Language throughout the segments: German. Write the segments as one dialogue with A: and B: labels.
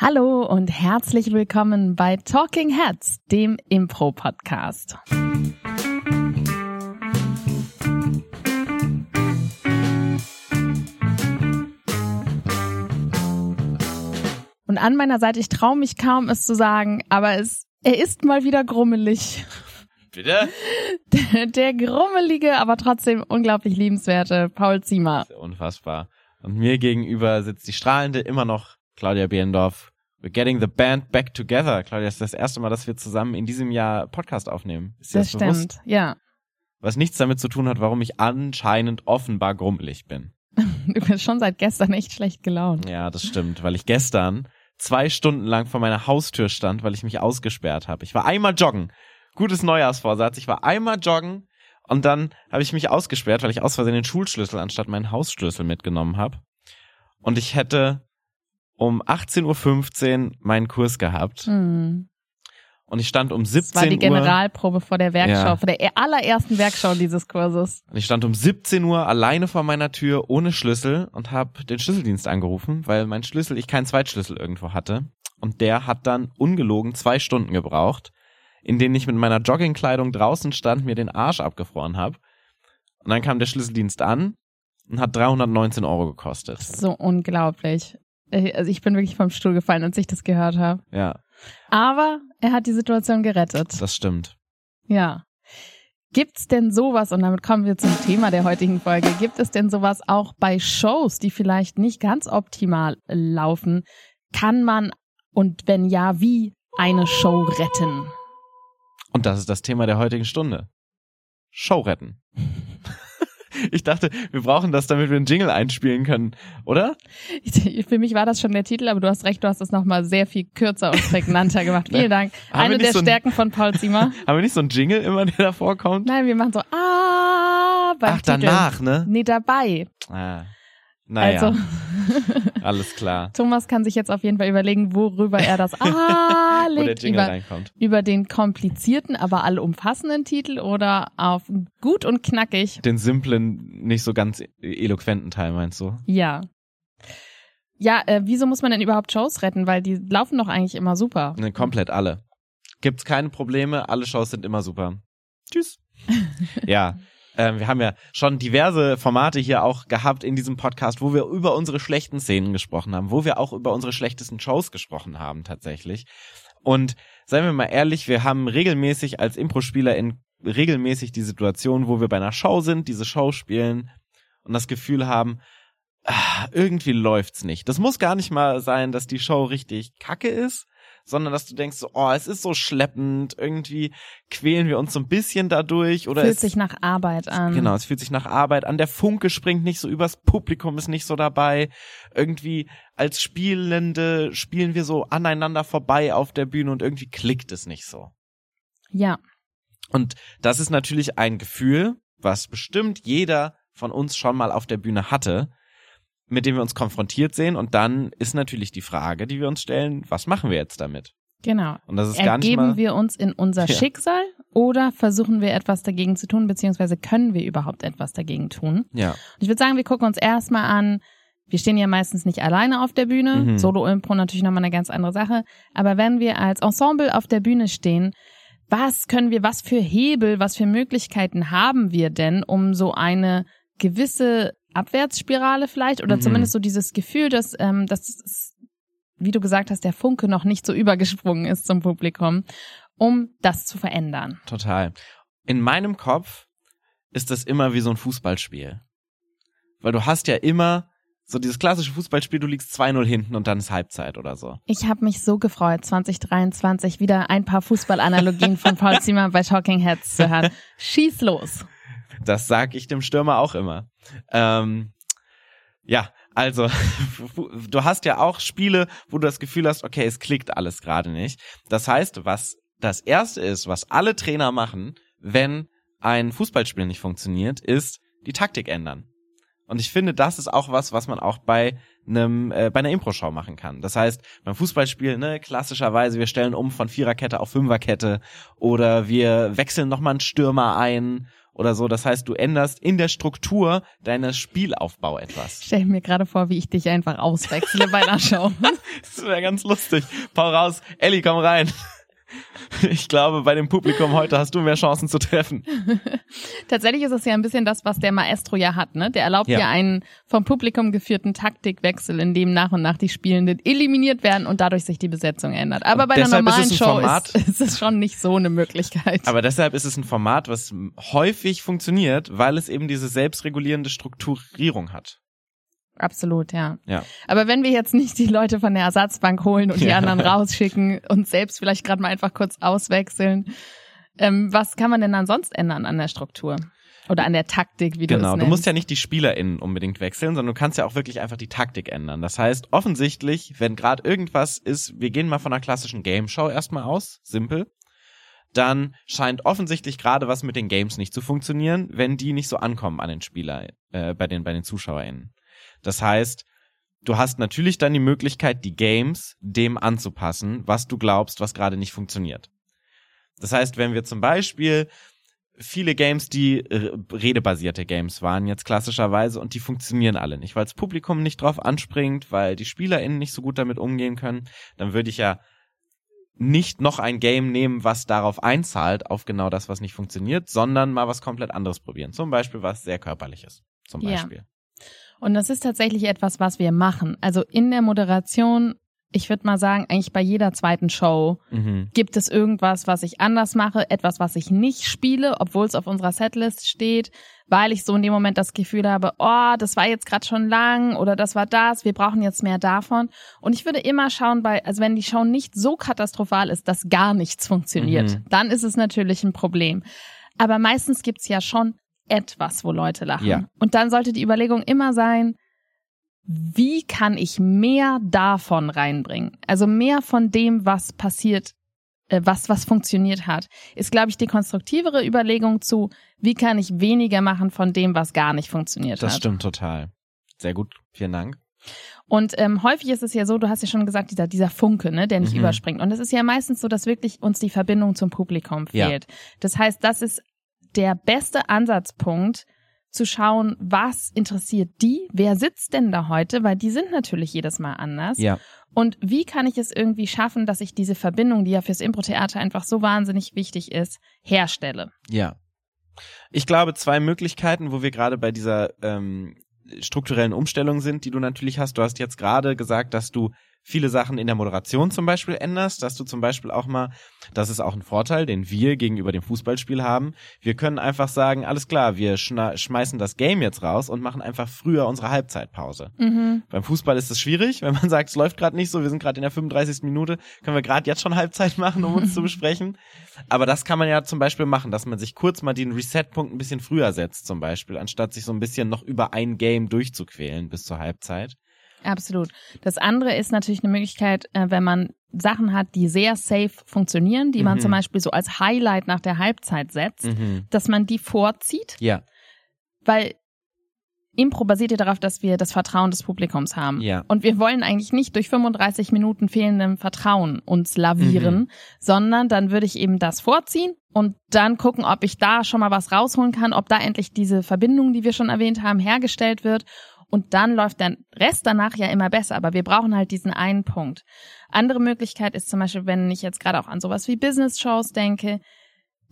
A: Hallo und herzlich willkommen bei Talking Heads, dem Impro-Podcast. Und an meiner Seite, ich traue mich kaum, es zu sagen, aber es, er ist mal wieder grummelig.
B: Bitte?
A: Der, der grummelige, aber trotzdem unglaublich liebenswerte Paul Ziemer.
B: Unfassbar. Und mir gegenüber sitzt die strahlende immer noch Claudia Behrendorf. We're getting the band back together. Claudia, es ist das erste Mal, dass wir zusammen in diesem Jahr Podcast aufnehmen. Ist
A: Das
B: das, bewusst?
A: stimmt, ja.
B: Was nichts damit zu tun hat, warum ich anscheinend offenbar grummelig bin.
A: Du bist schon seit gestern echt schlecht gelaunt.
B: Ja, das stimmt, weil ich gestern zwei Stunden lang vor meiner Haustür stand, weil ich mich ausgesperrt habe. Ich war einmal joggen. Gutes Neujahrsvorsatz. Ich war einmal joggen und dann habe ich mich ausgesperrt, weil ich aus Versehen den Schulschlüssel anstatt meinen Hausschlüssel mitgenommen habe. Und ich hätte um 18.15 Uhr meinen Kurs gehabt.
A: Hm.
B: Und ich stand um
A: Das
B: 17
A: war die
B: Uhr.
A: Generalprobe vor der Werkschau,
B: Ja.
A: vor der allerersten Werkschau dieses Kurses.
B: Und ich stand um 17 Uhr alleine vor meiner Tür ohne Schlüssel und habe den Schlüsseldienst angerufen, weil mein Schlüssel, ich keinen Zweitschlüssel irgendwo hatte. Und der hat dann ungelogen zwei Stunden gebraucht, in denen ich mit meiner Joggingkleidung draußen stand, mir den Arsch abgefroren habe. Und dann kam der Schlüsseldienst an und hat 319 Euro gekostet.
A: So unglaublich. Äh, Also ich bin wirklich vom Stuhl gefallen, als ich das gehört habe.
B: Ja,
A: Aber er hat die Situation gerettet.
B: das stimmt.
A: Ja. Gibt's denn sowas, und damit kommen wir zum Thema der heutigen Folge, gibt es denn sowas auch bei Shows, die vielleicht nicht ganz optimal laufen? Kann man, und wenn ja, wie, eine Show retten?
B: Und das ist das Thema der heutigen Stunde. Show retten. Ich dachte, wir brauchen das, damit wir einen Jingle einspielen können, oder?
A: Ich, für mich war das schon der Titel, aber du hast recht, du hast es nochmal sehr viel kürzer und prägnanter gemacht. Vielen Dank.
B: Haben
A: Eine der
B: so ein-
A: Stärken von Paul Ziemer.
B: Haben wir nicht so einen Jingle immer, der da vorkommt?
A: Nein, wir machen so, ah, beim
B: Ach,
A: Titel.
B: danach, ne?
A: Nee, dabei.
B: Ah, naja,
A: Also,
B: alles klar.
A: Thomas kann sich jetzt auf jeden Fall überlegen, worüber er das ah
B: Wo der
A: legt. Über,
B: reinkommt.
A: über den komplizierten, aber allumfassenden Titel oder auf gut und knackig.
B: Den simplen, nicht so ganz eloquenten Teil, meinst du?
A: Ja. Ja, äh, wieso muss man denn überhaupt Shows retten? Weil die laufen doch eigentlich immer super.
B: Ne, komplett alle. Gibt's keine Probleme, alle Shows sind immer super. Tschüss. ja. Ähm, wir haben ja schon diverse Formate hier auch gehabt in diesem Podcast, wo wir über unsere schlechten Szenen gesprochen haben, wo wir auch über unsere schlechtesten Shows gesprochen haben tatsächlich. Und seien wir mal ehrlich, wir haben regelmäßig als Impro-Spieler in regelmäßig die Situation, wo wir bei einer Show sind, diese Show spielen und das Gefühl haben, ah, irgendwie läuft's nicht. Das muss gar nicht mal sein, dass die Show richtig kacke ist, sondern dass du denkst, so, oh, es ist so schleppend, irgendwie quälen wir uns so ein bisschen dadurch oder
A: Fühlt
B: es,
A: sich nach Arbeit an.
B: Genau, es fühlt sich nach Arbeit an. Der Funke springt nicht so übers Publikum, ist nicht so dabei. Irgendwie als Spielende spielen wir so aneinander vorbei auf der Bühne und irgendwie klickt es nicht so.
A: Ja.
B: Und das ist natürlich ein Gefühl, was bestimmt jeder von uns schon mal auf der Bühne hatte, mit dem wir uns konfrontiert sehen. Und dann ist natürlich die Frage, die wir uns stellen, was machen wir jetzt damit?
A: Genau.
B: Und das ist gar nicht
A: Ergeben
B: mal.
A: wir uns in unser
B: Ja.
A: Schicksal oder versuchen wir etwas dagegen zu tun, beziehungsweise können wir überhaupt etwas dagegen tun?
B: ja,
A: Und ich würde sagen, wir gucken uns erstmal an, wir stehen ja meistens nicht alleine auf der Bühne,
B: Mhm.
A: Solo-Impro natürlich nochmal eine ganz andere Sache, aber wenn wir als Ensemble auf der Bühne stehen, was können wir, was für Hebel, was für Möglichkeiten haben wir denn, um so eine gewisse Abwärtsspirale vielleicht oder
B: Mhm.
A: zumindest so dieses Gefühl, dass, ähm, dass wie du gesagt hast, der Funke noch nicht so übergesprungen ist zum Publikum, um das zu verändern.
B: total. In meinem Kopf ist das immer wie so ein Fußballspiel. Weil du hast ja immer so dieses klassische Fußballspiel, du liegst 2-0 hinten und dann ist Halbzeit oder so.
A: Ich habe mich so gefreut, 2023 wieder ein paar Fußballanalogien von Paul Zimmer bei Talking Heads zu hören. Schieß los.
B: Das sag ich dem Stürmer auch immer. Ähm, ja, also du hast ja auch Spiele, wo du das Gefühl hast, okay, es klickt alles gerade nicht. Das heißt, was das erste ist, was alle Trainer machen, wenn ein Fußballspiel nicht funktioniert, ist die Taktik ändern. Und ich finde, das ist auch was, was man auch bei einem äh, bei einer Impro-Show machen kann. Das heißt, beim Fußballspiel, ne, klassischerweise, wir stellen um von Viererkette auf Fünferkette oder wir wechseln nochmal einen Stürmer ein oder so. Das heißt, du änderst in der Struktur deines Spielaufbau etwas.
A: Stell mir gerade vor, wie ich dich einfach auswechsle bei einer Show.
B: das wäre ganz lustig. Paul raus. Ellie, komm rein. Ich glaube, bei dem Publikum heute hast du mehr Chancen zu treffen.
A: Tatsächlich ist es ja ein bisschen das, was der Maestro ja hat, ne? Der erlaubt ja, ja einen vom Publikum geführten Taktikwechsel, in dem nach und nach die Spielenden eliminiert werden und dadurch sich die Besetzung ändert. Aber und bei einer normalen ist Show Format, ist, ist es schon nicht so eine Möglichkeit.
B: Aber deshalb ist es ein Format, was häufig funktioniert, weil es eben diese selbstregulierende Strukturierung hat.
A: Absolut, ja.
B: ja.
A: Aber wenn wir jetzt nicht die Leute von der Ersatzbank holen und die ja. anderen rausschicken und selbst vielleicht gerade mal einfach kurz auswechseln, ähm, was kann man denn dann sonst ändern an der Struktur? Oder an der Taktik, wie
B: du
A: Genau,
B: du musst ja nicht die SpielerInnen unbedingt wechseln, sondern du kannst ja auch wirklich einfach die Taktik ändern. Das heißt, offensichtlich, wenn gerade irgendwas ist, wir gehen mal von einer klassischen Game Show erstmal aus, simpel, dann scheint offensichtlich gerade was mit den Games nicht zu funktionieren, wenn die nicht so ankommen an den Spieler, äh, bei den, bei den ZuschauerInnen. Das heißt, du hast natürlich dann die Möglichkeit, die Games dem anzupassen, was du glaubst, was gerade nicht funktioniert. Das heißt, wenn wir zum Beispiel viele Games, die redebasierte Games waren jetzt klassischerweise und die funktionieren alle nicht, weil das Publikum nicht drauf anspringt, weil die SpielerInnen nicht so gut damit umgehen können, dann würde ich ja nicht noch ein Game nehmen, was darauf einzahlt, auf genau das, was nicht funktioniert, sondern mal was komplett anderes probieren. Zum Beispiel was sehr körperliches. Zum Beispiel. Ja.
A: Und das ist tatsächlich etwas, was wir machen. Also in der Moderation, ich würde mal sagen, eigentlich bei jeder zweiten Show mhm. gibt es irgendwas, was ich anders mache, etwas, was ich nicht spiele, obwohl es auf unserer Setlist steht, weil ich so in dem Moment das Gefühl habe, oh, das war jetzt gerade schon lang oder das war das, wir brauchen jetzt mehr davon. Und ich würde immer schauen, bei, also wenn die Show nicht so katastrophal ist, dass gar nichts funktioniert, mhm. dann ist es natürlich ein Problem. Aber meistens gibt's ja schon etwas, wo Leute lachen. Ja. Und dann sollte die Überlegung immer sein, wie kann ich mehr davon reinbringen? Also mehr von dem, was passiert, äh, was, was funktioniert hat, ist, glaube ich, die konstruktivere Überlegung zu, wie kann ich weniger machen von dem, was gar nicht funktioniert
B: das
A: hat.
B: Das stimmt total. Sehr gut. Vielen Dank.
A: Und ähm, häufig ist es ja so, du hast ja schon gesagt, dieser, dieser Funke, ne, der nicht mhm. überspringt. Und es ist ja meistens so, dass wirklich uns die Verbindung zum Publikum fehlt. Ja. Das heißt, das ist der beste Ansatzpunkt, zu schauen, was interessiert die, wer sitzt denn da heute, weil die sind natürlich jedes Mal anders.
B: Ja.
A: Und wie kann ich es irgendwie schaffen, dass ich diese Verbindung, die ja fürs Impro-Theater einfach so wahnsinnig wichtig ist, herstelle?
B: Ja. Ich glaube, zwei Möglichkeiten, wo wir gerade bei dieser ähm, strukturellen Umstellung sind, die du natürlich hast. Du hast jetzt gerade gesagt, dass du viele Sachen in der Moderation zum Beispiel änderst, dass du zum Beispiel auch mal, das ist auch ein Vorteil, den wir gegenüber dem Fußballspiel haben. Wir können einfach sagen, alles klar, wir schmeißen das Game jetzt raus und machen einfach früher unsere Halbzeitpause. Mhm. Beim Fußball ist es schwierig, wenn man sagt, es läuft gerade nicht so, wir sind gerade in der 35. Minute, können wir gerade jetzt schon Halbzeit machen, um uns zu besprechen. Aber das kann man ja zum Beispiel machen, dass man sich kurz mal den Reset-Punkt ein bisschen früher setzt, zum Beispiel, anstatt sich so ein bisschen noch über ein Game durchzuquälen bis zur Halbzeit.
A: Absolut. Das andere ist natürlich eine Möglichkeit, äh, wenn man Sachen hat, die sehr safe funktionieren, die mhm. man zum Beispiel so als Highlight nach der Halbzeit setzt, mhm. dass man die vorzieht.
B: Ja.
A: Weil Impro basiert ja darauf, dass wir das Vertrauen des Publikums haben.
B: Ja.
A: Und wir wollen eigentlich nicht durch 35 Minuten fehlendem Vertrauen uns lavieren, mhm. sondern dann würde ich eben das vorziehen und dann gucken, ob ich da schon mal was rausholen kann, ob da endlich diese Verbindung, die wir schon erwähnt haben, hergestellt wird und dann läuft der Rest danach ja immer besser. Aber wir brauchen halt diesen einen Punkt. Andere Möglichkeit ist zum Beispiel, wenn ich jetzt gerade auch an sowas wie Business-Shows denke,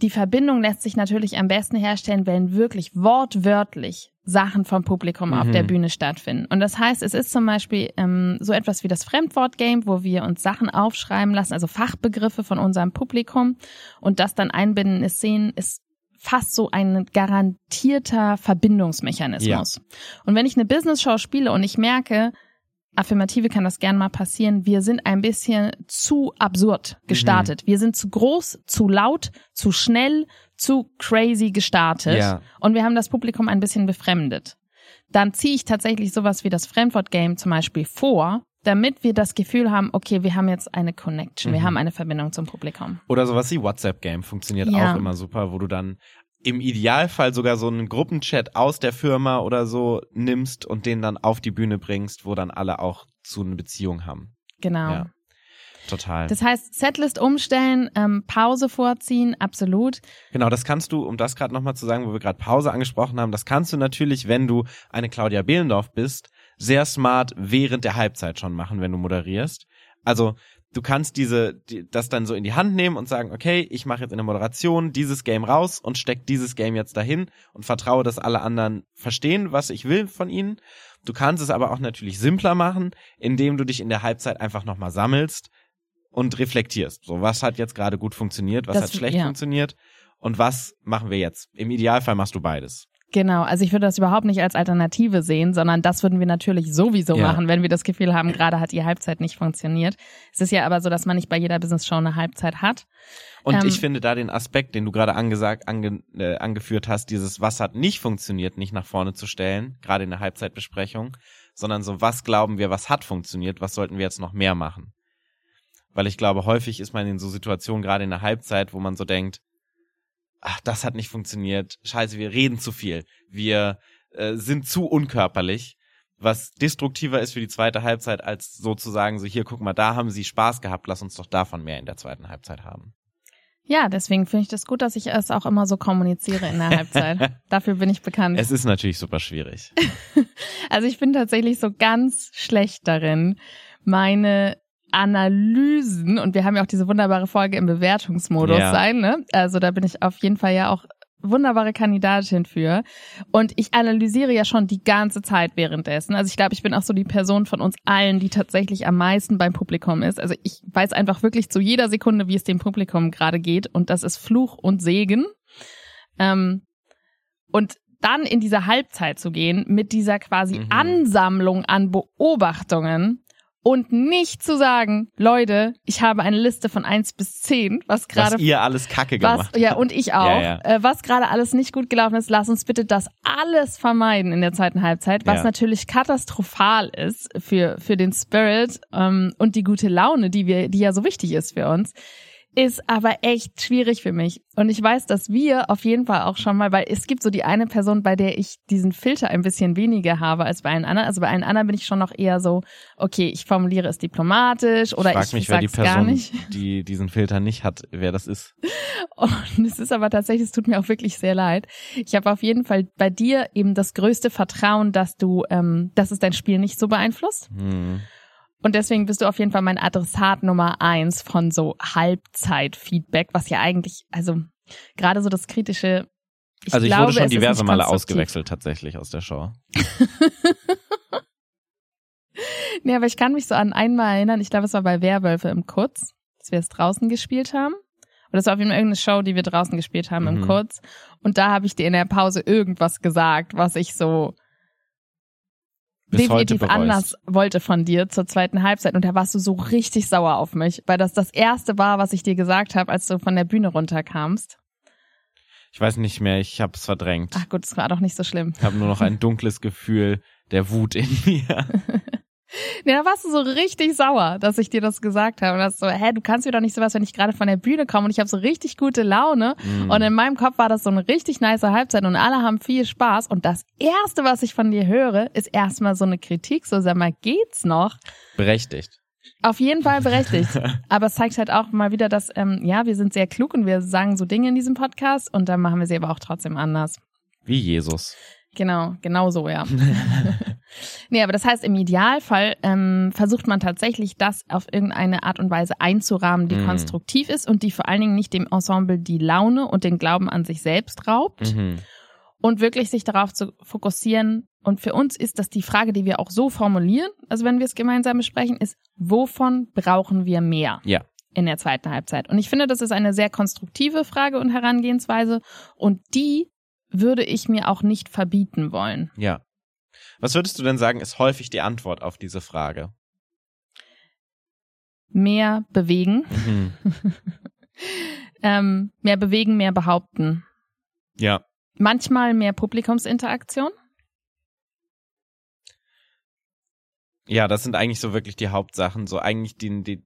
A: die Verbindung lässt sich natürlich am besten herstellen, wenn wirklich wortwörtlich Sachen vom Publikum mhm. auf der mhm. Bühne stattfinden. Und das heißt, es ist zum Beispiel ähm, so etwas wie das Fremdwort-Game, wo wir uns Sachen aufschreiben lassen, also Fachbegriffe von unserem Publikum und das dann einbinden in Szenen, ist fast so ein garantierter Verbindungsmechanismus. Ja. Und wenn ich eine Business-Show spiele und ich merke, Affirmative kann das gern mal passieren. Wir sind ein bisschen zu absurd gestartet. Mhm. Wir sind zu groß, zu laut, zu schnell, zu crazy gestartet. Ja. Und wir haben das Publikum ein bisschen befremdet. Dann ziehe ich tatsächlich sowas wie das Fremdwort-Game zum Beispiel vor, damit wir das Gefühl haben, okay, wir haben jetzt eine Connection, mhm. wir haben eine Verbindung zum Publikum.
B: Oder sowas wie WhatsApp-Game funktioniert ja. auch immer super, wo du dann im Idealfall sogar so einen Gruppenchat aus der Firma oder so nimmst und den dann auf die Bühne bringst, wo dann alle auch zu einer Beziehung haben.
A: Genau.
B: Ja. Total.
A: Das heißt, Setlist umstellen, ähm, Pause vorziehen, absolut.
B: Genau, das kannst du, um das gerade nochmal zu sagen, wo wir gerade Pause angesprochen haben, das kannst du natürlich, wenn du eine Claudia Behlendorf bist, sehr smart während der Halbzeit schon machen, wenn du moderierst. Also du kannst diese, die, das dann so in die Hand nehmen und sagen, okay, ich mache jetzt in der Moderation dieses Game raus und steck dieses Game jetzt dahin und vertraue, dass alle anderen verstehen, was ich will von ihnen. Du kannst es aber auch natürlich simpler machen, indem du dich in der Halbzeit einfach nochmal sammelst und reflektierst. So, was hat jetzt gerade gut funktioniert, was
A: Das-
B: hat schlecht
A: ja.
B: funktioniert und was machen wir jetzt? Im Idealfall machst du beides.
A: Genau, also ich würde das überhaupt nicht als Alternative sehen, sondern das würden wir natürlich sowieso
B: Ja.
A: machen, wenn wir das Gefühl haben, gerade hat die Halbzeit nicht funktioniert. Es ist ja aber so, dass man nicht bei jeder Business Show eine Halbzeit hat.
B: Und
A: Ähm,
B: ich finde da den Aspekt, den du gerade angesagt, ange, äh, angeführt hast, dieses was hat nicht funktioniert, nicht nach vorne zu stellen, gerade in der Halbzeitbesprechung, sondern so was glauben wir, was hat funktioniert, was sollten wir jetzt noch mehr machen? Weil ich glaube, häufig ist man in so Situationen, gerade in der Halbzeit, wo man so denkt, ach, das hat nicht funktioniert, scheiße, wir reden zu viel, wir äh, sind zu unkörperlich, was destruktiver ist für die zweite Halbzeit, als sozusagen so, hier, guck mal, da haben sie Spaß gehabt, lass uns doch davon mehr in der zweiten Halbzeit haben.
A: Ja, deswegen finde ich das gut, dass ich es auch immer so kommuniziere in der Halbzeit. Dafür bin ich bekannt.
B: Es ist natürlich super schwierig.
A: Also ich bin tatsächlich so ganz schlecht darin, meine Analysen, und wir haben ja auch diese wunderbare Folge im Bewertungsmodus
B: Ja.
A: sein, ne? Also da bin ich auf jeden Fall ja auch wunderbare Kandidatin für. Und ich analysiere ja schon die ganze Zeit währenddessen. Also ich glaube, ich bin auch so die Person von uns allen, die tatsächlich am meisten beim Publikum ist. Also ich weiß einfach wirklich zu jeder Sekunde, wie es dem Publikum gerade geht. Und das ist Fluch und Segen. Ähm, und dann in diese Halbzeit zu gehen mit dieser quasi
B: Mhm.
A: Ansammlung an Beobachtungen und nicht zu sagen, Leute, ich habe eine Liste von eins bis zehn, was gerade
B: was ihr alles Kacke
A: was,
B: gemacht
A: ja, und ich auch.
B: Ja, ja.
A: Äh, was gerade alles nicht gut gelaufen ist, lass uns bitte das alles vermeiden in der zweiten Halbzeit, was
B: Ja.
A: natürlich katastrophal ist für, für den Spirit ähm, und die gute Laune, die wir, die ja so wichtig ist für uns. Ist aber echt schwierig für mich. Und ich weiß, dass wir auf jeden Fall auch schon mal, weil es gibt so die eine Person, bei der ich diesen Filter ein bisschen weniger habe als bei allen anderen. Also bei allen anderen bin ich schon noch eher so, okay, ich formuliere es diplomatisch oder
B: ich frag
A: ich
B: mich, wer die Person, die diesen Filter nicht hat, wer das ist.
A: Und es ist aber tatsächlich, es tut mir auch wirklich sehr leid. Ich habe auf jeden Fall bei dir eben das größte Vertrauen, dass du, ähm, dass es dein Spiel nicht so beeinflusst.
B: Hm.
A: Und deswegen bist du auf jeden Fall mein Adressat Nummer eins von so Halbzeit-Feedback, was ja eigentlich, also gerade so das kritische. Ich
B: also ich
A: glaube,
B: wurde schon diverse Male ausgewechselt tatsächlich aus der Show.
A: Nee, aber ich kann mich so an einmal erinnern, ich glaube, es war bei Werwölfe im Kurz, dass wir es draußen gespielt haben. Oder es war auf jeden Fall irgendeine Show, die wir draußen gespielt haben im
B: Mhm.
A: Kurz. Und da habe ich dir in der Pause irgendwas gesagt, was ich so definitiv anders wollte von dir zur zweiten Halbzeit. Und da warst du so richtig sauer auf mich, weil das das erste war, was ich dir gesagt habe, als du von der Bühne runterkamst.
B: Ich weiß nicht mehr, ich habe es verdrängt.
A: Ach gut, es war doch nicht so schlimm.
B: Ich habe nur noch ein dunkles Gefühl der Wut in mir.
A: Nee, da warst du so richtig sauer, dass ich dir das gesagt habe. Und das so, hä, du kannst mir doch nicht sowas, wenn ich gerade von der Bühne komme und ich habe so richtig gute Laune.
B: Hm.
A: Und in meinem Kopf war das so eine richtig nice Halbzeit und alle haben viel Spaß. Und das Erste, was ich von dir höre, ist erstmal so eine Kritik. So, sag mal, geht's noch?
B: Berechtigt.
A: Auf jeden Fall berechtigt. aber es zeigt halt auch mal wieder, dass, ähm, ja, wir sind sehr klug und wir sagen so Dinge in diesem Podcast und dann machen wir sie aber auch trotzdem anders.
B: Wie Jesus.
A: Genau, genau so, ja. nee, aber das heißt, im Idealfall ähm, versucht man tatsächlich, das auf irgendeine Art und Weise einzurahmen, die
B: Mhm.
A: konstruktiv ist und die vor allen Dingen nicht dem Ensemble die Laune und den Glauben an sich selbst raubt
B: Mhm.
A: und wirklich sich darauf zu fokussieren. Und für uns ist das die Frage, die wir auch so formulieren, also wenn wir es gemeinsam besprechen, ist, wovon brauchen wir mehr?
B: Ja.
A: in der zweiten Halbzeit. Und ich finde, das ist eine sehr konstruktive Frage und Herangehensweise und die würde ich mir auch nicht verbieten wollen.
B: Ja. Was würdest du denn sagen, ist häufig die Antwort auf diese Frage?
A: Mehr bewegen,
B: Mhm.
A: ähm, mehr bewegen, mehr behaupten.
B: Ja.
A: Manchmal mehr Publikumsinteraktion.
B: Ja, das sind eigentlich so wirklich die Hauptsachen. So eigentlich die, die,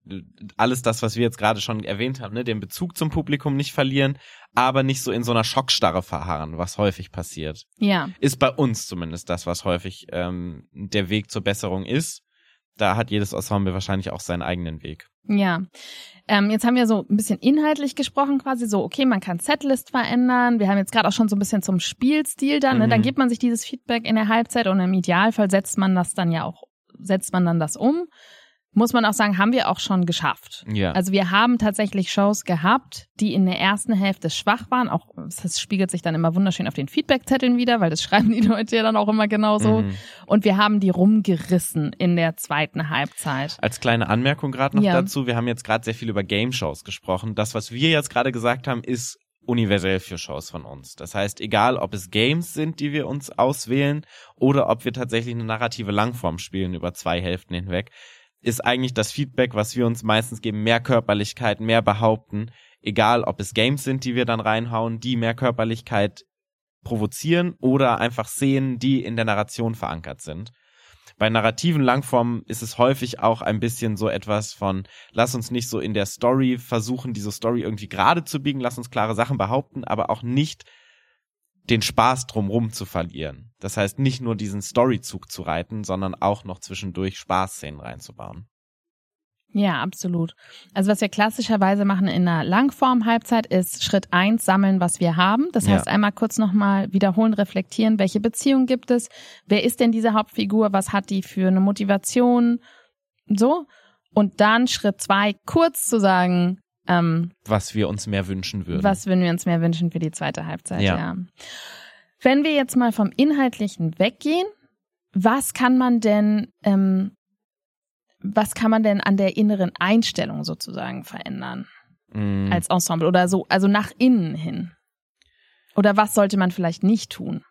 B: alles das, was wir jetzt gerade schon erwähnt haben, ne, den Bezug zum Publikum nicht verlieren, aber nicht so in so einer Schockstarre verharren, was häufig passiert.
A: Ja,
B: Ist bei uns zumindest das, was häufig ähm, der Weg zur Besserung ist. da hat jedes Ensemble wahrscheinlich auch seinen eigenen Weg.
A: Ja. Ähm, jetzt haben wir so ein bisschen inhaltlich gesprochen, quasi so, okay, man kann Setlist verändern. Wir haben jetzt gerade auch schon so ein bisschen zum Spielstil dann. Ne? Dann
B: Mhm.
A: gibt man sich dieses Feedback in der Halbzeit und im Idealfall setzt man das dann ja auch, setzt man dann das um. Muss man auch sagen, haben wir auch schon geschafft.
B: Ja.
A: Also wir haben tatsächlich Shows gehabt, die in der ersten Hälfte schwach waren. Auch das spiegelt sich dann immer wunderschön auf den Feedbackzetteln wieder, weil das schreiben die Leute ja dann auch immer genauso.
B: Mhm.
A: Und wir haben die rumgerissen in der zweiten Halbzeit.
B: Als kleine Anmerkung gerade noch
A: Ja.
B: dazu, wir haben jetzt gerade sehr viel über Game-Shows gesprochen. Das, was wir jetzt gerade gesagt haben, ist universell für Shows von uns. Das heißt, egal ob es Games sind, die wir uns auswählen, oder ob wir tatsächlich eine narrative Langform spielen über zwei Hälften hinweg, ist eigentlich das Feedback, was wir uns meistens geben, mehr Körperlichkeit, mehr behaupten, egal ob es Games sind, die wir dann reinhauen, die mehr Körperlichkeit provozieren oder einfach Szenen, die in der Narration verankert sind. Bei narrativen Langformen ist es häufig auch ein bisschen so etwas von, lass uns nicht so in der Story versuchen, diese Story irgendwie gerade zu biegen, lass uns klare Sachen behaupten, aber auch nicht den Spaß drumrum zu verlieren. Das heißt, nicht nur diesen Storyzug zu reiten, sondern auch noch zwischendurch Spaßszenen reinzubauen.
A: Ja, absolut. Also was wir klassischerweise machen in einer Langform-Halbzeit ist Schritt eins sammeln, was wir haben. Das
B: Ja.
A: heißt, einmal kurz nochmal wiederholen, reflektieren, welche Beziehung gibt es, wer ist denn diese Hauptfigur, was hat die für eine Motivation, so. Und dann Schritt zwei, kurz zu sagen, ähm,
B: Was wir uns mehr wünschen würden.
A: was würden wir uns mehr wünschen für die zweite Halbzeit,
B: Ja.
A: ja. Wenn wir jetzt mal vom Inhaltlichen weggehen, was kann man denn, ähm, was kann man denn an der inneren Einstellung sozusagen verändern
B: Mm,
A: als Ensemble oder so, also nach innen hin? Oder was sollte man vielleicht nicht tun?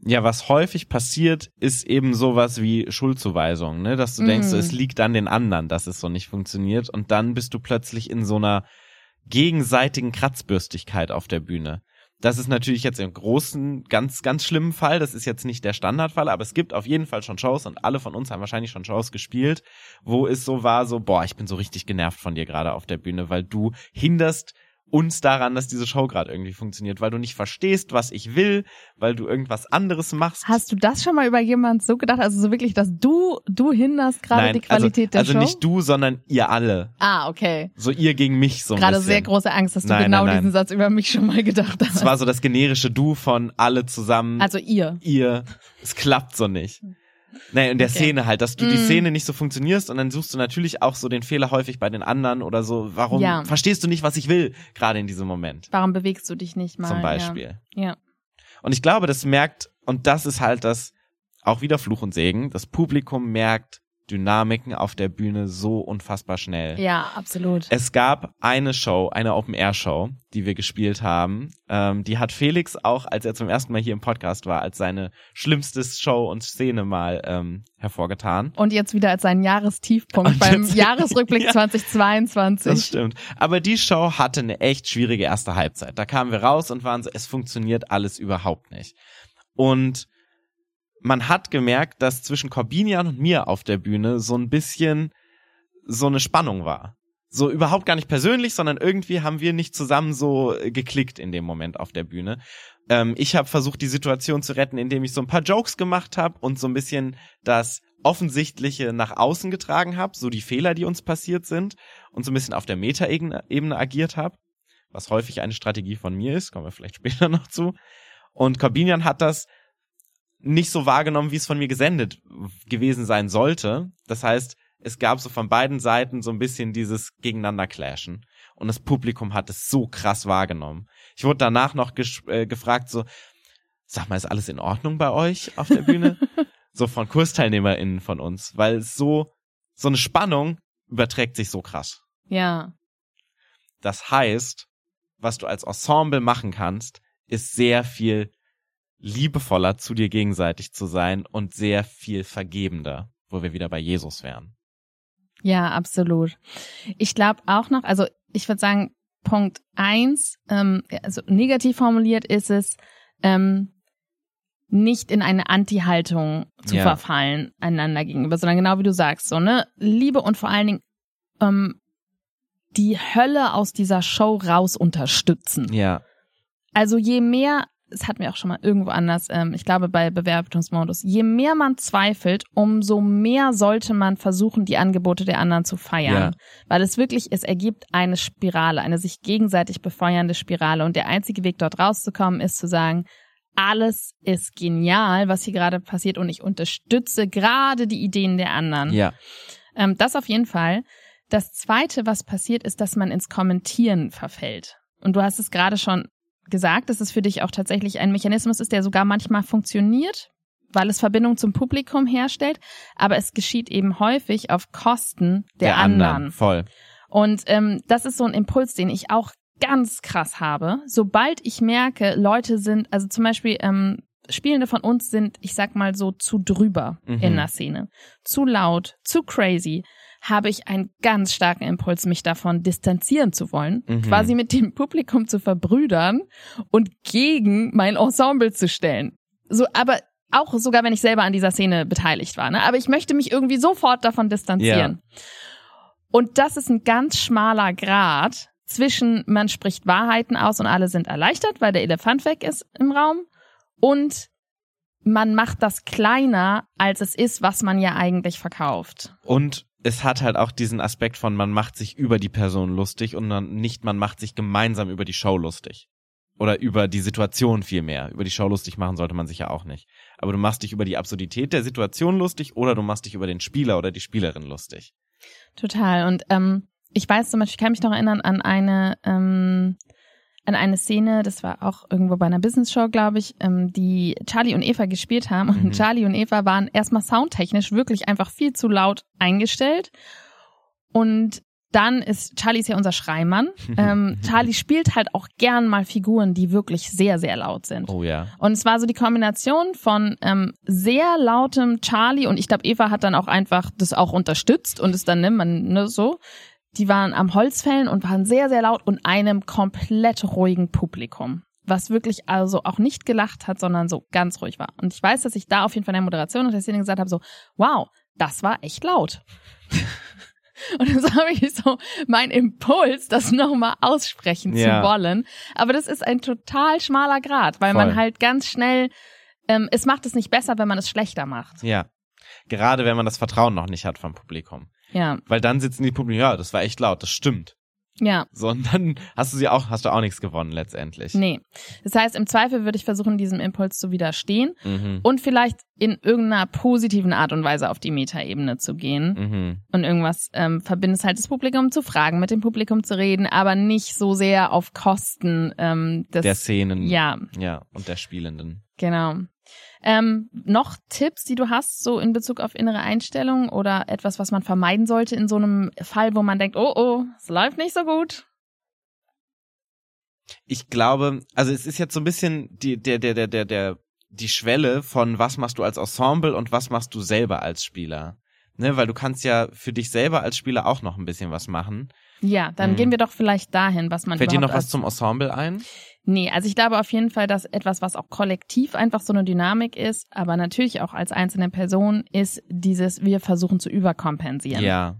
B: Ja, was häufig passiert, ist eben sowas wie Schuldzuweisung, ne? Dass du denkst,
A: Mhm.
B: es liegt an den anderen, dass es so nicht funktioniert und dann bist du plötzlich in so einer gegenseitigen Kratzbürstigkeit auf der Bühne. Das ist natürlich jetzt im großen, ganz, ganz schlimmen Fall. Das ist jetzt nicht der Standardfall, aber es gibt auf jeden Fall schon Shows und alle von uns haben wahrscheinlich schon Shows gespielt, wo es so war, so, boah, ich bin so richtig genervt von dir gerade auf der Bühne, weil du hinderst uns daran, dass diese Show gerade irgendwie funktioniert, weil du nicht verstehst, was ich will, weil du irgendwas anderes machst.
A: Hast du das schon mal über jemand so gedacht? Also so wirklich, dass du, du hinderst gerade die Qualität
B: also,
A: der
B: also
A: Show?
B: nicht du, sondern ihr alle.
A: Ah, okay.
B: So ihr gegen mich so ein
A: Gerade
B: bisschen.
A: sehr große Angst, dass du
B: Nein,
A: genau
B: nein, nein.
A: diesen Satz über mich schon mal gedacht hast.
B: Es war so das generische Du von alle zusammen.
A: also ihr.
B: ihr, es klappt so nicht. Nee, in der
A: Okay.
B: Szene halt, dass du die
A: Mm.
B: Szene nicht so funktionierst und dann suchst du natürlich auch so den Fehler häufig bei den anderen oder so, warum
A: Ja.
B: verstehst du nicht, was ich will, gerade in diesem Moment,
A: Warum bewegst du dich nicht mal?
B: zum Beispiel.
A: Ja. ja.
B: Und ich glaube, das merkt, und das ist halt das, auch wieder Fluch und Segen, das Publikum merkt Dynamiken auf der Bühne so unfassbar schnell.
A: Ja, absolut.
B: Es gab eine Show, eine Open-Air-Show, die wir gespielt haben. Ähm, die hat Felix auch, als er zum ersten Mal hier im Podcast war, als seine schlimmste Show und Szene mal ähm, hervorgetan.
A: Und jetzt wieder als seinen Jahrestiefpunkt
B: Und
A: beim
B: jetzt-
A: Jahresrückblick
B: Ja.
A: 2022.
B: Das stimmt. Aber die Show hatte eine echt schwierige erste Halbzeit. Da kamen wir raus und waren so, es funktioniert alles überhaupt nicht. Und man hat gemerkt, dass zwischen Corbinian und mir auf der Bühne so ein bisschen so eine Spannung war. So überhaupt gar nicht persönlich, sondern irgendwie haben wir nicht zusammen so äh, geklickt in dem Moment auf der Bühne. Ähm, ich habe versucht, die Situation zu retten, indem ich so ein paar Jokes gemacht habe und so ein bisschen das Offensichtliche nach außen getragen habe, so die Fehler, die uns passiert sind und so ein bisschen auf der Metaebene Ebene agiert habe, was häufig eine Strategie von mir ist, kommen wir vielleicht später noch zu. Und Corbinian hat das nicht so wahrgenommen, wie es von mir gesendet gewesen sein sollte. Das heißt, es gab so von beiden Seiten so ein bisschen dieses Gegeneinander clashen. Und das Publikum hat es so krass wahrgenommen. Ich wurde danach noch äh, gefragt, so, sag mal, ist alles in Ordnung bei euch auf der Bühne? so von KursteilnehmerInnen von uns, weil so, so eine Spannung überträgt sich so krass.
A: Ja.
B: Das heißt, was du als Ensemble machen kannst, ist sehr viel liebevoller zu dir gegenseitig zu sein und sehr viel vergebender, wo wir wieder bei Jesus wären.
A: Ja, absolut. Ich glaube auch noch, also ich würde sagen, Punkt eins, ähm, also negativ formuliert ist es, ähm, nicht in eine Anti-Haltung zu
B: Ja.
A: verfallen einander gegenüber, sondern genau wie du sagst, so, ne, Liebe und vor allen Dingen ähm, die Hölle aus dieser Show raus unterstützen.
B: Ja,
A: Also je mehr es hatten wir auch schon mal irgendwo anders, ähm, ich glaube bei Bewertungsmodus, je mehr man zweifelt, umso mehr sollte man versuchen, die Angebote der anderen zu feiern.
B: Ja.
A: Weil es wirklich, es ergibt eine Spirale, eine sich gegenseitig befeuernde Spirale. Und der einzige Weg dort rauszukommen, ist zu sagen, alles ist genial, was hier gerade passiert und ich unterstütze gerade die Ideen der anderen.
B: Ja.
A: Ähm, das auf jeden Fall. Das zweite, was passiert, ist, dass man ins Kommentieren verfällt. Und du hast es gerade schon gesagt, dass es für dich auch tatsächlich ein Mechanismus ist, der sogar manchmal funktioniert, weil es Verbindung zum Publikum herstellt, aber es geschieht eben häufig auf Kosten der, anderen.
B: Voll.
A: Und ähm, das ist so ein Impuls, den ich auch ganz krass habe. Sobald ich merke, Leute sind, also zum Beispiel ähm, Spielende von uns sind, ich sag mal so, zu drüber
B: Mhm.
A: in der Szene, zu laut, zu crazy, habe ich einen ganz starken Impuls, mich davon distanzieren zu wollen,
B: Mhm.
A: quasi mit dem Publikum zu verbrüdern und gegen mein Ensemble zu stellen. So, aber auch sogar, wenn ich selber an dieser Szene beteiligt war. Ne? Aber ich möchte mich irgendwie sofort davon distanzieren. Und das ist ein ganz schmaler Grad zwischen, man spricht Wahrheiten aus und alle sind erleichtert, weil der Elefant weg ist im Raum und man macht das kleiner, als es ist, was man ja eigentlich verkauft.
B: Und es hat halt auch diesen Aspekt von, man macht sich über die Person lustig und dann nicht, man macht sich gemeinsam über die Show lustig. Oder über die Situation vielmehr. Über die Show lustig machen sollte man sich ja auch nicht. Aber du machst dich über die Absurdität der Situation lustig oder du machst dich über den Spieler oder die Spielerin lustig.
A: Total. Und ähm, ich weiß zum Beispiel, ich kann mich noch erinnern an eine ähm, an eine Szene, das war auch irgendwo bei einer Business Show, glaube ich, ähm, die Charlie und Eva gespielt haben. Und
B: Mhm.
A: Charlie und Eva waren erstmal soundtechnisch wirklich einfach viel zu laut eingestellt. Und dann ist Charlie ist ja unser Schreimann. ähm, Charlie spielt halt auch gern mal Figuren, die wirklich sehr, sehr laut sind.
B: Oh ja.
A: Und es war so die Kombination von ähm, sehr lautem Charlie und ich glaube, Eva hat dann auch einfach das auch unterstützt und es dann, ne, man, ne, so. Die waren am Holzfällen und waren sehr, sehr laut und einem komplett ruhigen Publikum. Was wirklich also auch nicht gelacht hat, sondern so ganz ruhig war. Und ich weiß, dass ich da auf jeden Fall in der Moderation und der Szene gesagt habe, so, wow, das war echt laut. Und das habe ich so mein Impuls, das nochmal aussprechen
B: Ja.
A: zu wollen. Aber das ist ein total schmaler Grad, weil
B: Voll.
A: man halt ganz schnell, ähm, es macht es nicht besser, wenn man es schlechter macht.
B: Ja. Gerade wenn man das Vertrauen noch nicht hat vom Publikum.
A: Ja,
B: Weil dann sitzen die Publikum, ja, das war echt laut, das stimmt.
A: ja,
B: So, und dann hast du sie auch, hast du auch nichts gewonnen letztendlich.
A: nee. Das heißt, im Zweifel würde ich versuchen, diesem Impuls zu widerstehen
B: Mhm.
A: und vielleicht in irgendeiner positiven Art und Weise auf die Metaebene zu gehen
B: Mhm.
A: und irgendwas ähm, verbindet halt das Publikum zu fragen, mit dem Publikum zu reden, aber nicht so sehr auf Kosten ähm, des
B: Der Szenen.
A: Ja,
B: Ja, und der Spielenden.
A: Genau. Ähm, noch Tipps, die du hast, so in Bezug auf innere Einstellung oder etwas, was man vermeiden sollte in so einem Fall, wo man denkt, oh oh, es läuft nicht so gut.
B: Ich glaube, also es ist jetzt so ein bisschen die, der, der, der, der, der, die Schwelle von was machst du als Ensemble und was machst du selber als Spieler. Ne, weil du kannst ja für dich selber als Spieler auch noch ein bisschen was machen.
A: Ja, dann
B: Mhm.
A: gehen wir doch vielleicht dahin, was man
B: Fällt dir noch was zum Ensemble ein?
A: Nee, also ich glaube auf jeden Fall, dass etwas, was auch kollektiv einfach so eine Dynamik ist, aber natürlich auch als einzelne Person, ist dieses, wir versuchen zu überkompensieren.
B: Ja.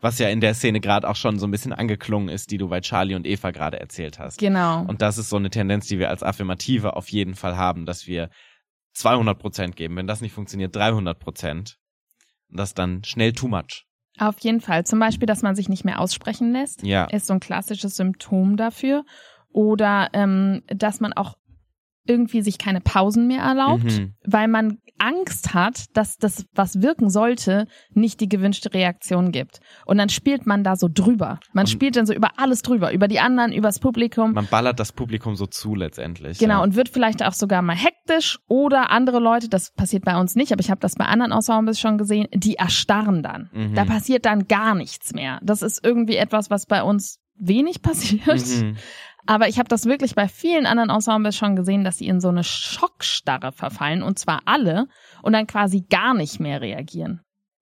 B: Was ja in der Szene gerade auch schon so ein bisschen angeklungen ist, die du bei Charlie und Eva gerade erzählt hast.
A: Genau.
B: Und das ist so eine Tendenz, die wir als Affirmative auf jeden Fall haben, dass wir 200 Prozent geben. Wenn das nicht funktioniert, 300 Prozent. Und das dann schnell too much.
A: Auf jeden Fall. Zum Beispiel, dass man sich nicht mehr aussprechen lässt.
B: Ja.
A: ist so ein klassisches Symptom dafür. Oder ähm, dass man auch irgendwie sich keine Pausen mehr erlaubt,
B: Mhm.
A: weil man Angst hat, dass das, was wirken sollte, nicht die gewünschte Reaktion gibt. Und dann spielt man da so drüber. Man
B: Und-
A: spielt dann so über alles drüber, über die anderen, übers Publikum.
B: Man ballert das Publikum so zu letztendlich.
A: Genau,
B: ja.
A: und wird vielleicht auch sogar mal hektisch oder andere Leute, das passiert bei uns nicht, aber ich habe das bei anderen Ensembles schon gesehen, die erstarren dann.
B: Mhm.
A: Da passiert dann gar nichts mehr. Das ist irgendwie etwas, was bei uns wenig passiert.
B: Mhm.
A: Aber ich habe das wirklich bei vielen anderen Ensembles schon gesehen, dass sie in so eine Schockstarre verfallen und zwar alle und dann quasi gar nicht mehr reagieren.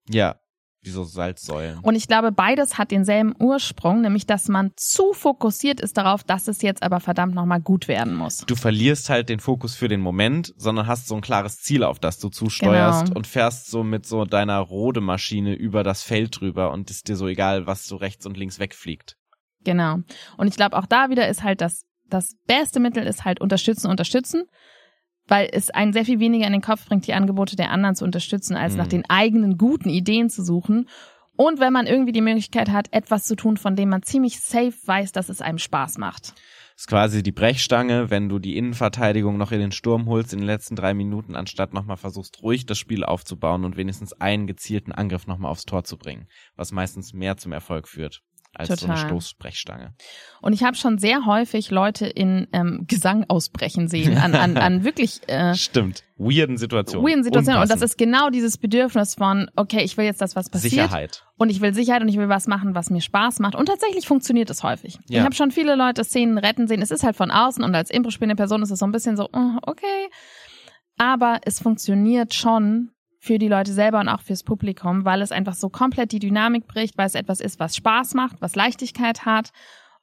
B: Ja, wie so Salzsäulen.
A: Und ich glaube, beides hat denselben Ursprung, nämlich dass man zu fokussiert ist darauf, dass es jetzt aber verdammt nochmal gut werden muss.
B: Du verlierst halt den Fokus für den Moment, sondern hast so ein klares Ziel, auf das du zusteuerst
A: Genau.
B: und fährst so mit so deiner Rodemaschine über das Feld drüber und ist dir so egal, was so rechts und links wegfliegt.
A: Genau. Und ich glaube, auch da wieder ist halt das das beste Mittel ist halt unterstützen, unterstützen, weil es einen sehr viel weniger in den Kopf bringt, die Angebote der anderen zu unterstützen, als
B: Mhm.
A: nach den eigenen guten Ideen zu suchen. Und wenn man irgendwie die Möglichkeit hat, etwas zu tun, von dem man ziemlich safe weiß, dass es einem Spaß macht.
B: ist quasi die Brechstange, wenn du die Innenverteidigung noch in den Sturm holst in den letzten drei Minuten, anstatt nochmal versuchst, ruhig das Spiel aufzubauen und wenigstens einen gezielten Angriff nochmal aufs Tor zu bringen, was meistens mehr zum Erfolg führt als so
A: Total.
B: eine Stoßbrechstange.
A: Und ich habe schon sehr häufig Leute in ähm, Gesang ausbrechen sehen, an, an, an wirklich äh,
B: Stimmt. Weirden Situationen.
A: weirden Situationen. Und das ist genau dieses Bedürfnis von, okay, ich will jetzt, dass was passiert.
B: Sicherheit.
A: Und ich will Sicherheit und ich will was machen, was mir Spaß macht. Und tatsächlich funktioniert es häufig.
B: Ja.
A: Ich habe schon viele Leute Szenen retten sehen. Es ist halt von außen und als Impro-spielende Person ist es so ein bisschen so, oh, okay. Aber es funktioniert schon für die Leute selber und auch fürs Publikum, weil es einfach so komplett die Dynamik bricht, weil es etwas ist, was Spaß macht, was Leichtigkeit hat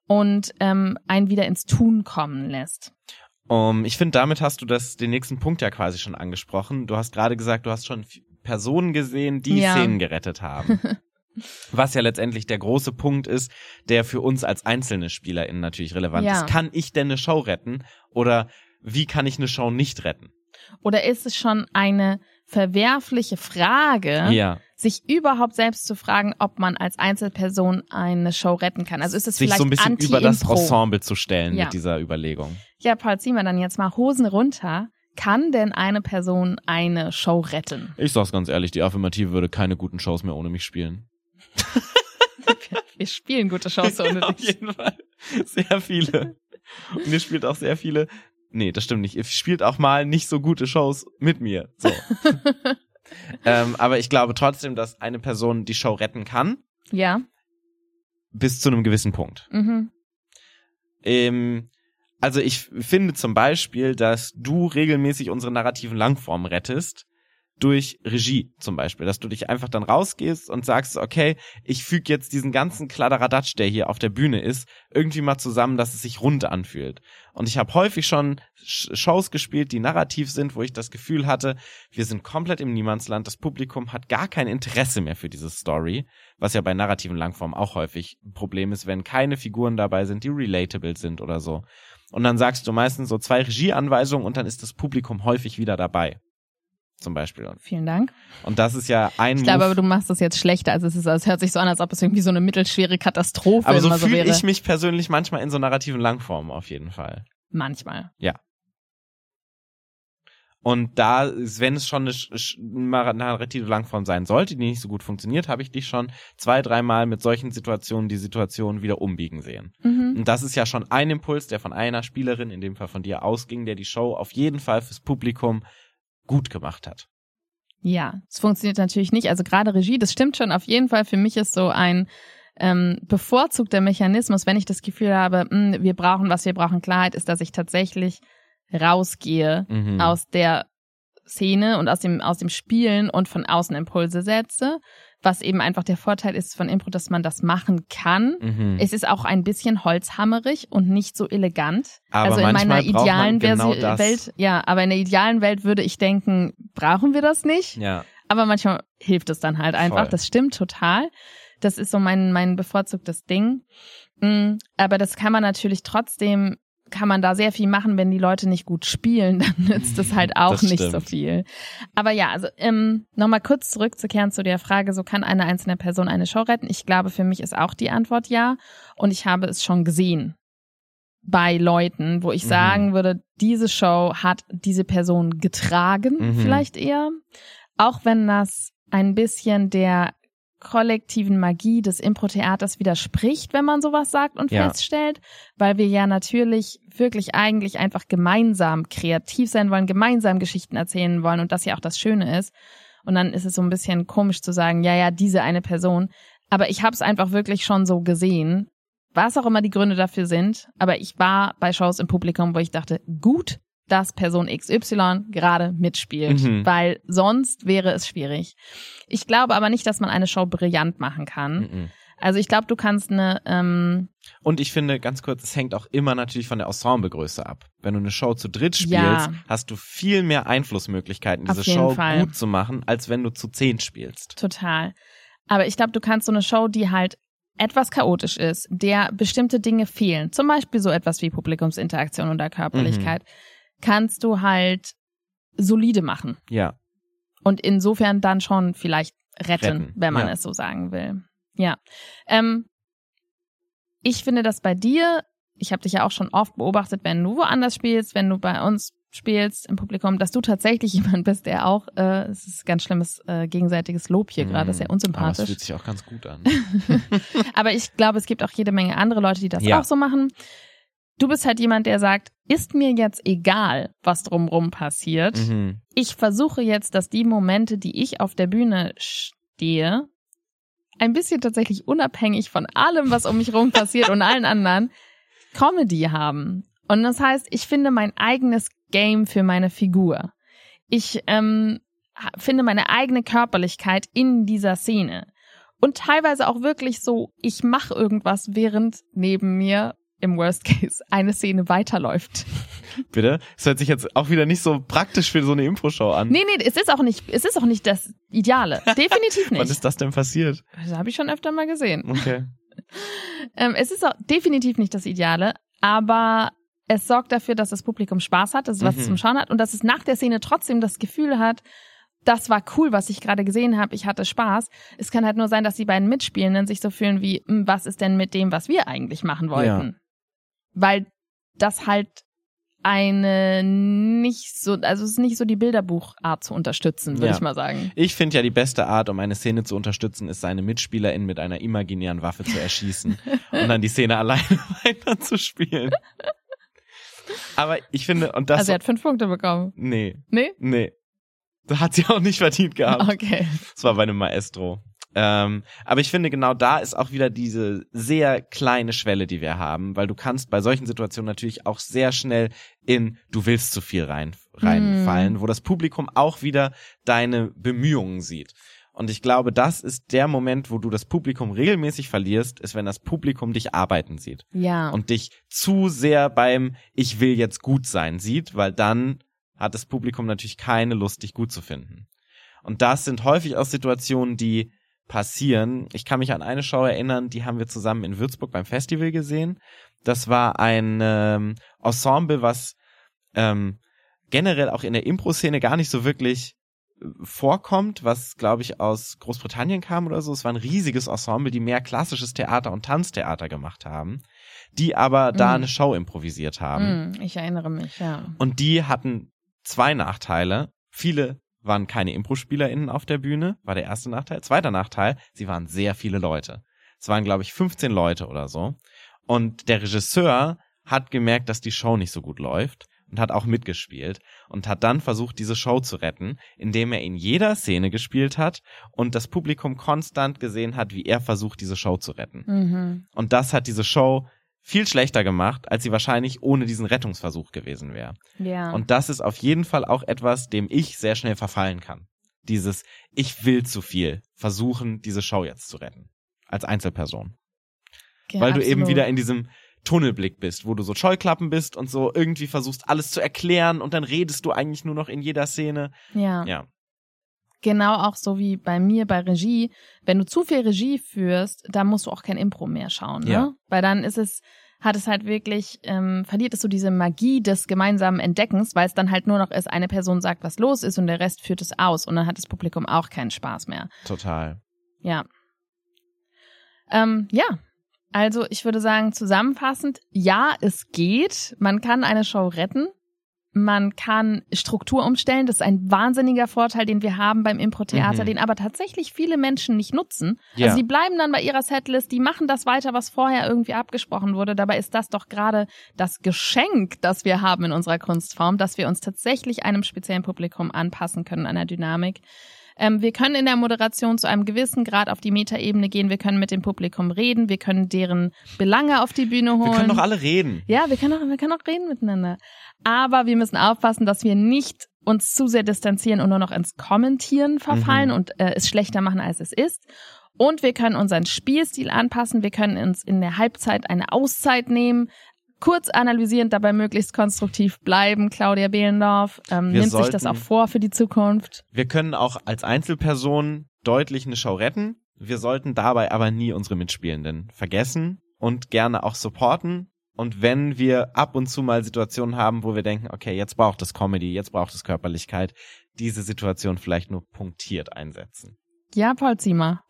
A: und ähm, einen wieder ins Tun kommen lässt.
B: Um, ich finde, damit hast du das, den nächsten Punkt ja quasi schon angesprochen. Du hast gerade gesagt, du hast schon Personen gesehen, die
A: Ja.
B: Szenen gerettet haben. Was ja letztendlich der große Punkt ist, der für uns als einzelne SpielerInnen natürlich relevant
A: Ja.
B: ist. Kann ich denn eine Show retten? Oder wie kann ich eine Show nicht retten?
A: Oder ist es schon eine verwerfliche Frage,
B: Ja.
A: sich überhaupt selbst zu fragen, ob man als Einzelperson eine Show retten kann? Also ist es
B: Sich
A: vielleicht
B: so ein bisschen
A: anti
B: über das? Ensemble zu stellen
A: Ja.
B: mit dieser Überlegung.
A: Ja, Paul, ziehen wir dann jetzt mal Hosen runter. Kann denn eine Person eine Show retten?
B: Ich sag's ganz ehrlich, die Affirmative würde keine guten Shows mehr ohne mich spielen.
A: Wir spielen gute Shows ohne
B: Auf
A: dich.
B: jeden Fall. Sehr viele. Und ihr spielt auch sehr viele. Nee, das stimmt nicht. Ihr spielt auch mal nicht so gute Shows mit mir. So. ähm, aber ich glaube trotzdem, dass eine Person die Show retten kann,
A: Ja.
B: bis zu einem gewissen Punkt.
A: Mhm.
B: Ähm, also ich finde zum Beispiel, dass du regelmäßig unsere narrativen Langformen rettest. Durch Regie zum Beispiel, dass du dich einfach dann rausgehst und sagst, okay, ich füge jetzt diesen ganzen Kladderadatsch, der hier auf der Bühne ist, irgendwie mal zusammen, dass es sich rund anfühlt. Und ich habe häufig schon Sh- Shows gespielt, die narrativ sind, wo ich das Gefühl hatte, wir sind komplett im Niemandsland, das Publikum hat gar kein Interesse mehr für diese Story, was ja bei narrativen Langformen auch häufig ein Problem ist, wenn keine Figuren dabei sind, die relatable sind oder so. Und dann sagst du meistens so zwei Regieanweisungen und dann ist das Publikum häufig wieder dabei. Zum Beispiel.
A: Vielen Dank.
B: Und das ist ja ein
A: Ich glaube aber, du machst das jetzt schlechter, als es ist. Also Es hört sich so an, als ob es irgendwie so eine mittelschwere Katastrophe
B: aber so
A: immer so
B: fühle
A: wäre.
B: ich mich persönlich manchmal in so narrativen Langformen auf jeden Fall.
A: Manchmal.
B: Und da, wenn es schon eine narrative Langform sein sollte, die nicht so gut funktioniert, habe ich dich schon zwei, dreimal mit solchen Situationen die Situation wieder umbiegen sehen.
A: Mhm.
B: Und das ist ja schon ein Impuls, der von einer Spielerin, in dem Fall von dir, ausging, der die Show auf jeden Fall fürs Publikum gut gemacht hat.
A: Ja, es funktioniert natürlich nicht. Also gerade Regie, das stimmt schon auf jeden Fall. Für mich ist so ein ähm, bevorzugter Mechanismus, wenn ich das Gefühl habe, mh, wir brauchen was, wir brauchen Klarheit, ist, dass ich tatsächlich rausgehe
B: Mhm.
A: aus der Szene und aus dem, aus dem Spielen und von außen Impulse setze. Was eben einfach der Vorteil ist von Impro, dass man das machen kann.
B: Mhm.
A: Es ist auch ein bisschen holzhammerig und nicht so elegant.
B: Aber
A: also in meiner idealen
B: genau.
A: Welt, ja, aber in der idealen Welt würde ich denken, brauchen wir das nicht?
B: ja.
A: Aber manchmal hilft es dann halt einfach.
B: Voll.
A: Das stimmt total. Das ist so mein, mein bevorzugtes Ding. Mm, Aber das kann man natürlich trotzdem, kann man da sehr viel machen, wenn die Leute nicht gut spielen, dann nützt es halt auch
B: Das
A: nicht so
B: stimmt.
A: viel. Aber ja, also ähm, nochmal kurz zurückzukehren zu der Frage, so kann eine einzelne Person eine Show retten? Ich glaube, für mich ist auch die Antwort ja. Und ich habe es schon gesehen bei Leuten, wo ich
B: Mhm.
A: sagen würde, diese Show hat diese Person getragen,
B: Mhm.
A: vielleicht eher. Auch wenn das ein bisschen der kollektiven Magie des Impro-Theaters widerspricht, wenn man sowas sagt und
B: Ja.
A: feststellt, weil wir ja natürlich wirklich eigentlich einfach gemeinsam kreativ sein wollen, gemeinsam Geschichten erzählen wollen und das ja auch das Schöne ist. Und dann ist es so ein bisschen komisch zu sagen, ja, ja, diese eine Person. Aber ich habe es einfach wirklich schon so gesehen, was auch immer die Gründe dafür sind. Aber ich war bei Shows im Publikum, wo ich dachte, gut, dass Person XY gerade mitspielt,
B: Mhm.
A: weil sonst wäre es schwierig. Ich glaube aber nicht, dass man eine Show brillant machen kann.
B: Mhm.
A: Also ich glaube, du kannst eine, ähm,
B: Und ich finde, ganz kurz, es hängt auch immer natürlich von der Ensemblegröße ab. Wenn du eine Show zu dritt spielst,
A: Ja.
B: hast du viel mehr Einflussmöglichkeiten, diese Show
A: Fall.
B: gut zu machen, als wenn du zu zehn spielst.
A: total. Aber ich glaube, du kannst so eine Show, die halt etwas chaotisch ist, der bestimmte Dinge fehlen, zum Beispiel so etwas wie Publikumsinteraktion oder Körperlichkeit, kannst du halt solide machen.
B: Ja.
A: Und insofern dann schon vielleicht retten,
B: Retten,
A: wenn man
B: ja.
A: es so sagen will. Ja. Ähm, ich finde das bei dir, ich habe dich ja auch schon oft beobachtet, wenn du woanders spielst, wenn du bei uns spielst im Publikum, dass du tatsächlich jemand bist, der auch, äh, es ist ganz schlimmes äh, gegenseitiges Lob hier gerade, das ist ja
B: Mm, Aber
A: unsympathisch.
B: fühlt sich auch ganz gut an.
A: Aber ich glaube, es gibt auch jede Menge andere Leute, die das
B: Ja.
A: auch so machen. Du bist halt jemand, der sagt, ist mir jetzt egal, was drumrum passiert.
B: mhm.
A: Ich versuche jetzt, dass die Momente, die ich auf der Bühne stehe, ein bisschen tatsächlich unabhängig von allem, was um mich rum passiert und allen anderen, Comedy haben. Und das heißt, ich finde mein eigenes Game für meine Figur. Ich ähm, finde meine eigene Körperlichkeit in dieser Szene. Und teilweise auch wirklich so, ich mache irgendwas, während neben mir im Worst Case eine Szene weiterläuft.
B: Bitte? Es hört sich jetzt auch wieder nicht so praktisch für so eine Impro-Show an.
A: Nee, nee, es ist auch nicht, es ist auch nicht das Ideale. Definitiv
B: Wann
A: nicht.
B: ist das denn passiert?
A: Das habe ich schon öfter mal gesehen.
B: Okay.
A: Ähm, es ist auch definitiv nicht das Ideale, aber es sorgt dafür, dass das Publikum Spaß hat, dass es was
B: Mhm.
A: zum Schauen hat und dass es nach der Szene trotzdem das Gefühl hat, das war cool, was ich gerade gesehen habe, ich hatte Spaß. Es kann halt nur sein, dass die beiden Mitspielenden sich so fühlen wie, "Hm, was ist denn mit dem, was wir eigentlich machen wollten? Weil das halt eine nicht so, also es ist nicht so die Bilderbuchart zu unterstützen, würde
B: Ja.
A: ich mal sagen.
B: Ich finde ja, die beste Art, um eine Szene zu unterstützen, ist, seine MitspielerInnen mit einer imaginären Waffe zu erschießen und dann die Szene alleine weiterzuspielen. Aber ich finde, und das.
A: also er hat fünf Punkte bekommen.
B: nee,
A: Nee?
B: nee. Das hat sie auch nicht verdient gehabt.
A: Okay.
B: Das war bei einem Maestro. Ähm, aber ich finde, genau da ist auch wieder diese sehr kleine Schwelle, die wir haben, weil du kannst bei solchen Situationen natürlich auch sehr schnell in du willst zu viel rein, reinfallen, wo das Publikum auch wieder deine Bemühungen sieht. Und ich glaube, das ist der Moment, wo du das Publikum regelmäßig verlierst, ist, wenn das Publikum dich arbeiten sieht
A: Ja.
B: und dich zu sehr beim Ich will jetzt gut sein sieht, weil dann hat das Publikum natürlich keine Lust, dich gut zu finden. Und das sind häufig auch Situationen, die passieren. Ich kann mich an eine Show erinnern, die haben wir zusammen in Würzburg beim Festival gesehen. Das war ein ähm, Ensemble, was ähm, generell auch in der Impro-Szene gar nicht so wirklich äh, vorkommt, was glaube ich aus Großbritannien kam oder so. Es war ein riesiges Ensemble, die mehr klassisches Theater und Tanztheater gemacht haben, die aber da
A: Mhm.
B: eine Show improvisiert haben.
A: Hm, ich erinnere mich, ja.
B: Und die hatten zwei Nachteile. Viele waren keine Impro-SpielerInnen auf der Bühne, war der erste Nachteil. Zweiter Nachteil, sie waren sehr viele Leute. Es waren, glaube ich, 15 Leute oder so. Und der Regisseur hat gemerkt, dass die Show nicht so gut läuft und hat auch mitgespielt und hat dann versucht, diese Show zu retten, indem er in jeder Szene gespielt hat und das Publikum konstant gesehen hat, wie er versucht, diese Show zu retten.
A: Mhm.
B: Und das hat diese Show viel schlechter gemacht, als sie wahrscheinlich ohne diesen Rettungsversuch gewesen wäre.
A: Ja.
B: Und das ist auf jeden Fall auch etwas, dem ich sehr schnell verfallen kann. Dieses, ich will zu viel versuchen, diese Show jetzt zu retten. Als Einzelperson.
A: ja,
B: Weil du eben
A: absolut.
B: wieder in diesem Tunnelblick bist, wo du so Scheuklappen bist und so irgendwie versuchst, alles zu erklären und dann redest du eigentlich nur noch in jeder Szene.
A: Ja.
B: Ja.
A: Genau auch so wie bei mir bei Regie. Wenn du zu viel Regie führst, dann musst du auch kein Impro mehr schauen, ne?
B: Ja.
A: Weil dann ist es, hat es halt wirklich, ähm, verliert es so diese Magie des gemeinsamen Entdeckens, weil es dann halt nur noch ist, eine Person sagt, was los ist und der Rest führt es aus und dann hat das Publikum auch keinen Spaß mehr.
B: Total.
A: Ja. Ähm, ja. Also ich würde sagen, zusammenfassend, ja, es geht. Man kann eine Show retten. Man kann Struktur umstellen. Das ist ein wahnsinniger Vorteil, den wir haben beim Impro-Theater,
B: Mhm.
A: den aber tatsächlich viele Menschen nicht nutzen.
B: Ja.
A: Also die bleiben dann bei ihrer Setlist, die machen das weiter, was vorher irgendwie abgesprochen wurde. Dabei ist das doch gerade das Geschenk, das wir haben in unserer Kunstform, dass wir uns tatsächlich einem speziellen Publikum anpassen können, einer Dynamik. Ähm, wir können in der Moderation zu einem gewissen Grad auf die Metaebene gehen. Wir können mit dem Publikum reden. Wir können deren Belange auf die Bühne holen.
B: Wir können doch alle reden.
A: Ja, wir können auch, wir können auch reden miteinander. Aber wir müssen aufpassen, dass wir nicht uns zu sehr distanzieren und nur noch ins Kommentieren verfallen
B: Mhm.
A: und äh, es schlechter machen, als es ist. Und wir können unseren Spielstil anpassen. Wir können uns in der Halbzeit eine Auszeit nehmen. Kurz analysierend, dabei möglichst konstruktiv bleiben. Claudia Behlendorf ähm,
B: Wir
A: nimmt sich das
B: sollten-
A: auch vor für die Zukunft.
B: Wir können auch als Einzelperson deutlich eine Show retten. Wir sollten dabei aber nie unsere Mitspielenden vergessen und gerne auch supporten. Und wenn wir ab und zu mal Situationen haben, wo wir denken, okay, jetzt braucht es Comedy, jetzt braucht es Körperlichkeit, diese Situation vielleicht nur punktiert einsetzen.
A: Ja, Paul Ziemer.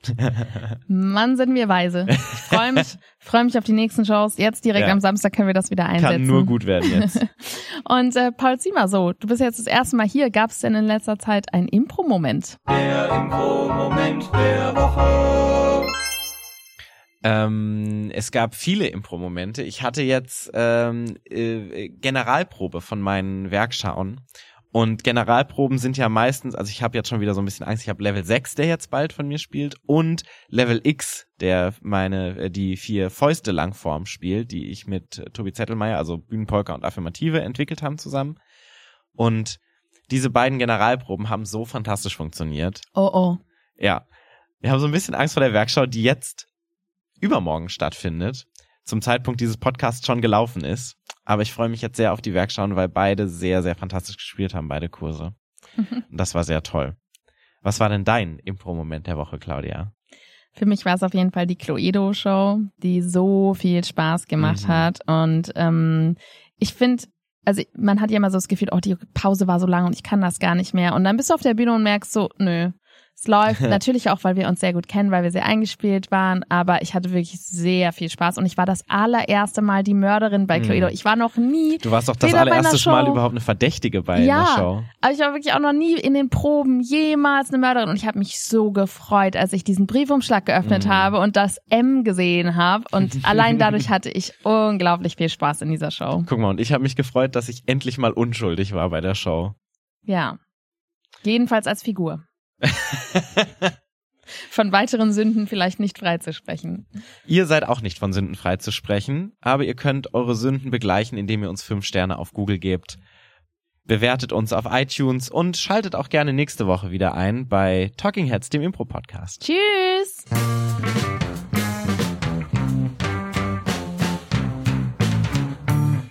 A: Mann, sind wir weise. Ich freue mich, freue mich auf die nächsten Shows. Jetzt direkt
B: Ja.
A: am Samstag können wir das wieder einsetzen.
B: Kann nur gut werden jetzt.
A: Und äh, Paul Ziemer, so, du bist jetzt das erste Mal hier. Gab es denn in letzter Zeit einen Impro-Moment?
C: Der Impro-Moment der Woche.
B: Ähm, es gab viele Impro-Momente. Ich hatte jetzt ähm, äh, Generalprobe von meinen Werkschauen. Und Generalproben sind ja meistens, also ich habe jetzt schon wieder so ein bisschen Angst, ich habe Level 6, der jetzt bald von mir spielt, und Level X, der meine, äh, die vier Fäuste Langform spielt, die ich mit Tobi Zettelmeier, also Bühnenpolka und Affirmative entwickelt haben zusammen. Und diese beiden Generalproben haben so fantastisch funktioniert.
A: Oh oh.
B: Ja. Wir haben so ein bisschen Angst vor der Werkschau, die jetzt übermorgen stattfindet, zum Zeitpunkt dieses Podcasts schon gelaufen ist. Aber ich freue mich jetzt sehr auf die Werkschauen, weil beide sehr, sehr fantastisch gespielt haben, beide Kurse. Und das war sehr toll. Was war denn dein Impro-Moment der Woche, Claudia?
A: Für mich war es auf jeden Fall die Cluedo-Show, die so viel Spaß gemacht
B: Mhm.
A: hat. Und ähm, ich finde, also man hat ja immer so das Gefühl, oh, die Pause war so lang und ich kann das gar nicht mehr. Und dann bist du auf der Bühne und merkst so, nö. Es läuft natürlich auch, weil wir uns sehr gut kennen, weil wir sehr eingespielt waren, aber ich hatte wirklich sehr viel Spaß und ich war das allererste Mal die Mörderin bei
B: Mhm.
A: Cluedo. Ich war noch nie,
B: Du warst doch das
A: einer
B: allererste Mal überhaupt eine Verdächtige bei
A: Ja.
B: der Show.
A: aber ich war wirklich auch noch nie in den Proben jemals eine Mörderin und ich habe mich so gefreut, als ich diesen Briefumschlag geöffnet
B: Mhm.
A: habe und das M gesehen habe und allein dadurch hatte ich unglaublich viel Spaß in dieser Show.
B: Guck mal, und ich habe mich gefreut, dass ich endlich mal unschuldig war bei der Show.
A: Ja. Jedenfalls als Figur. Von weiteren Sünden vielleicht nicht freizusprechen.
B: Ihr seid auch nicht von Sünden frei zu sprechen, aber ihr könnt eure Sünden begleichen, indem ihr uns fünf Sterne auf Google gebt. Bewertet uns auf iTunes und schaltet auch gerne nächste Woche wieder ein bei Talking Heads, dem Impro-Podcast.
A: Tschüss!